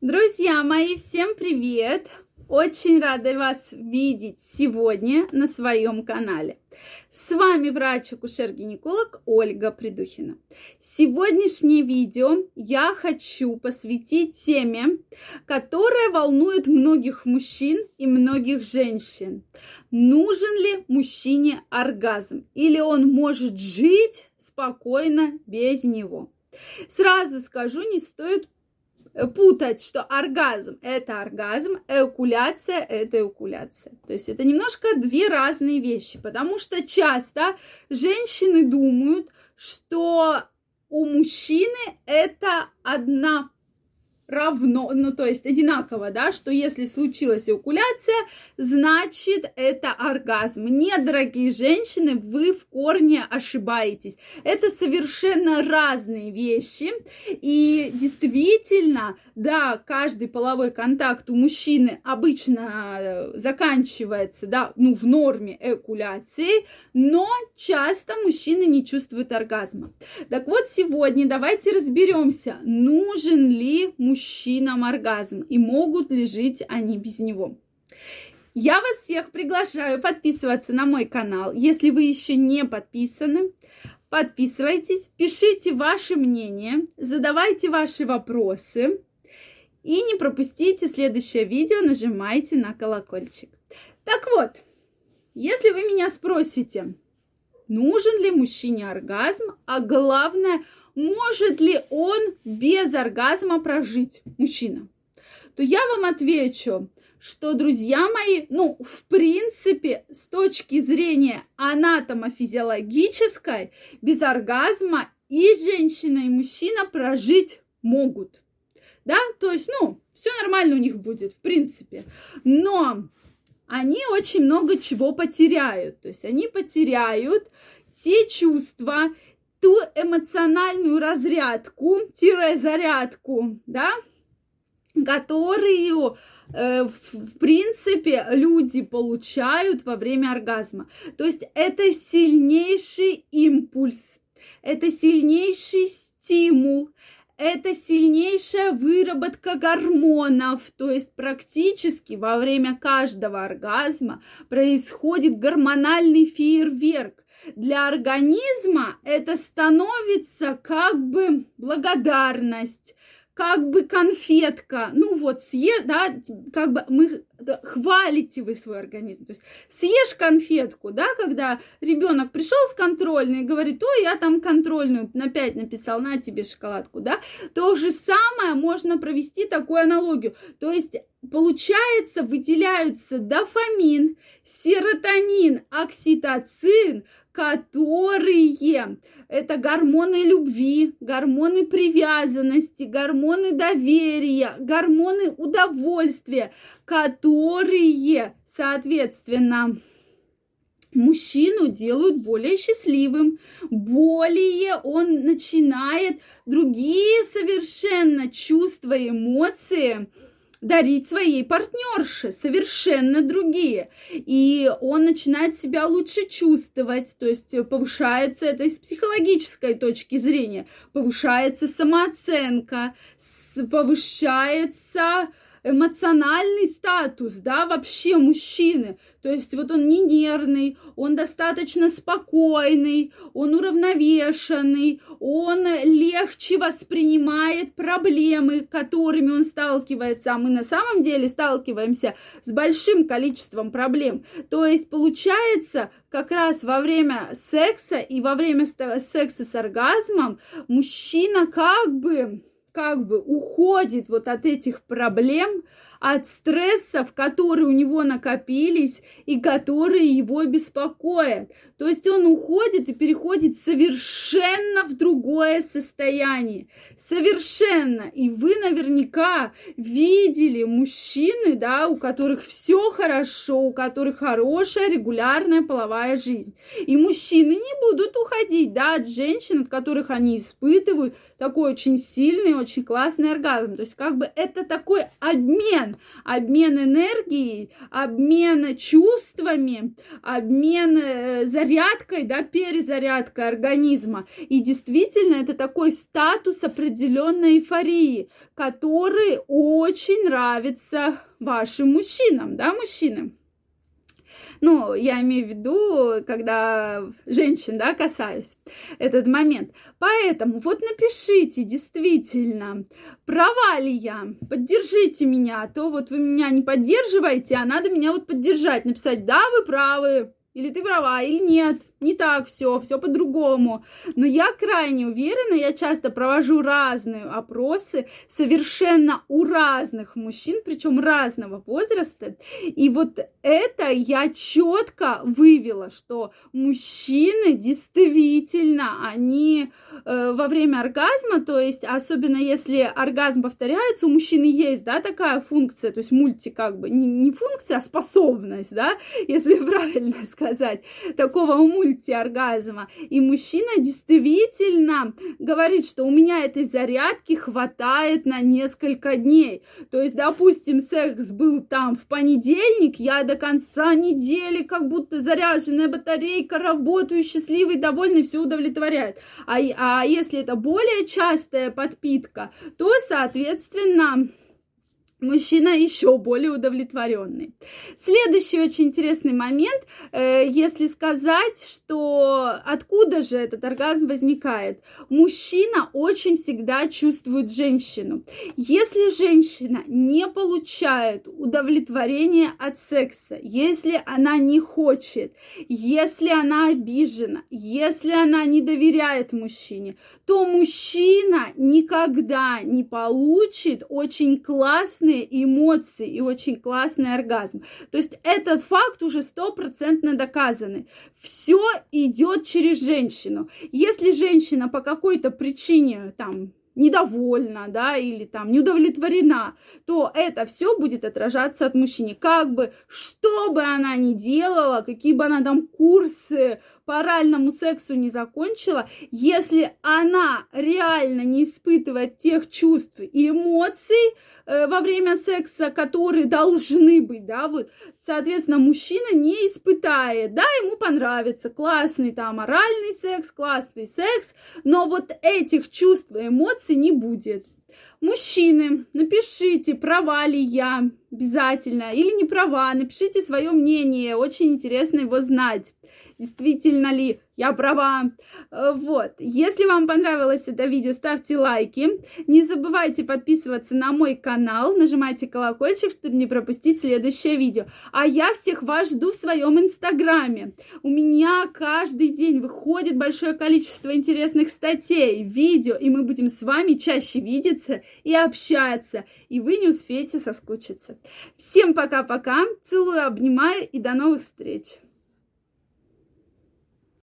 Друзья мои, всем привет! Очень рада вас видеть сегодня на своем канале. С вами врач-акушер-гинеколог Ольга Придухина. Сегодняшнее видео я хочу посвятить теме, которая волнует многих мужчин и многих женщин. Нужен ли мужчине оргазм? Или он может жить спокойно без него? Сразу скажу, не стоит путать, что оргазм – это оргазм, эукуляция – это эукуляция. То есть это немножко две разные вещи, потому что часто женщины думают, что у мужчины это одна равно, ну то есть одинаково, да, что если случилась эякуляция, значит это оргазм. Нет, дорогие женщины, вы в корне ошибаетесь. Это совершенно разные вещи. И действительно, да, каждый половой контакт у мужчины обычно э, заканчивается, да, ну в норме эякуляции, но часто мужчины не чувствуют оргазма. Так вот, сегодня давайте разберемся, нужен ли мужчина мужчинам оргазм и могут ли жить они без него. Я вас всех приглашаю подписываться на мой канал. Если вы еще не подписаны, подписывайтесь, пишите ваше мнение, задавайте ваши вопросы и не пропустите следующее видео, нажимайте на колокольчик. Так вот, если вы меня спросите, нужен ли мужчине оргазм, а главное – может ли он без оргазма прожить, мужчина, то я вам отвечу, что, друзья мои, ну, в принципе, с точки зрения анатомофизиологической, без оргазма и женщина, и мужчина прожить могут. Да, то есть, ну, все нормально у них будет, в принципе. Но они очень много чего потеряют. То есть они потеряют те чувства ту эмоциональную разрядку, зарядку, да, которую э, в принципе люди получают во время оргазма. То есть это сильнейший импульс, это сильнейший стимул, это сильнейшая выработка гормонов, то есть практически во время каждого оргазма происходит гормональный фейерверк. Для организма это становится как бы благодарность, как бы конфетка, ну вот, съе, да, как бы мы хвалите вы свой организм. То есть съешь конфетку, да, когда ребенок пришел с контрольной и говорит, ой, я там контрольную на 5 написал, на тебе шоколадку, да, то же самое можно провести такую аналогию. То есть получается, выделяются дофамин, серотонин, окситоцин, которые это гормоны любви, гормоны привязанности, гормоны доверия, гормоны удовольствия, которые, соответственно, мужчину делают более счастливым, более он начинает другие совершенно чувства, эмоции, дарить своей партнерше совершенно другие. И он начинает себя лучше чувствовать, то есть повышается это с психологической точки зрения, повышается самооценка, повышается эмоциональный статус, да, вообще мужчины. То есть вот он не нервный, он достаточно спокойный, он уравновешенный, он легче воспринимает проблемы, которыми он сталкивается, а мы на самом деле сталкиваемся с большим количеством проблем. То есть получается, как раз во время секса и во время секса с оргазмом мужчина как бы как бы уходит вот от этих проблем, от стрессов, которые у него накопились и которые его беспокоят. То есть он уходит и переходит совершенно в другое состояние. Совершенно. И вы наверняка видели мужчины, да, у которых все хорошо, у которых хорошая регулярная половая жизнь. И мужчины не будут уходить, да, от женщин, от которых они испытывают такой очень сильный, очень классный оргазм. То есть как бы это такой обмен обмен. Обмен энергией, обмен чувствами, обмен э, зарядкой, да, перезарядкой организма. И действительно, это такой статус определенной эйфории, который очень нравится вашим мужчинам, да, мужчинам. Ну, я имею в виду, когда женщин, да, касаюсь этот момент. Поэтому вот напишите, действительно, права ли я, поддержите меня, а то вот вы меня не поддерживаете, а надо меня вот поддержать, написать, да, вы правы, или ты права, или нет, не так все, все по-другому. Но я крайне уверена, я часто провожу разные опросы совершенно у разных мужчин, причем разного возраста. И вот это я четко вывела, что мужчины действительно, они э, во время оргазма, то есть особенно если оргазм повторяется, у мужчины есть, да, такая функция, то есть мульти как бы, не, не функция, а способность, да, если правильно сказать, такого мульти мультиоргазма. И мужчина действительно говорит, что у меня этой зарядки хватает на несколько дней. То есть, допустим, секс был там в понедельник, я до конца недели как будто заряженная батарейка, работаю, счастливый, довольный, все удовлетворяет. А, а если это более частая подпитка, то, соответственно, мужчина еще более удовлетворенный. Следующий очень интересный момент, э, если сказать, что откуда же этот оргазм возникает. Мужчина очень всегда чувствует женщину. Если женщина не получает удовлетворение от секса, если она не хочет, если она обижена, если она не доверяет мужчине, то мужчина никогда не получит очень классный классные эмоции и очень классный оргазм. То есть этот факт уже стопроцентно доказанный. Все идет через женщину. Если женщина по какой-то причине там недовольна, да, или там не удовлетворена, то это все будет отражаться от мужчины. Как бы, что бы она ни делала, какие бы она там курсы по оральному сексу не закончила, если она реально не испытывает тех чувств и эмоций, Э, во время секса, которые должны быть, да, вот, соответственно, мужчина не испытает, да, ему понравится классный там оральный секс, классный секс, но вот этих чувств и эмоций не будет. Мужчины, напишите, права ли я обязательно или не права, напишите свое мнение, очень интересно его знать действительно ли я права. Э, вот. Если вам понравилось это видео, ставьте лайки. Не забывайте подписываться на мой канал, нажимайте колокольчик, чтобы не пропустить следующее видео. А я всех вас жду в своем инстаграме. У меня каждый день выходит большое количество интересных статей, видео, и мы будем с вами чаще видеться и общаться, и вы не успеете соскучиться. Всем пока-пока, целую, обнимаю и до новых встреч!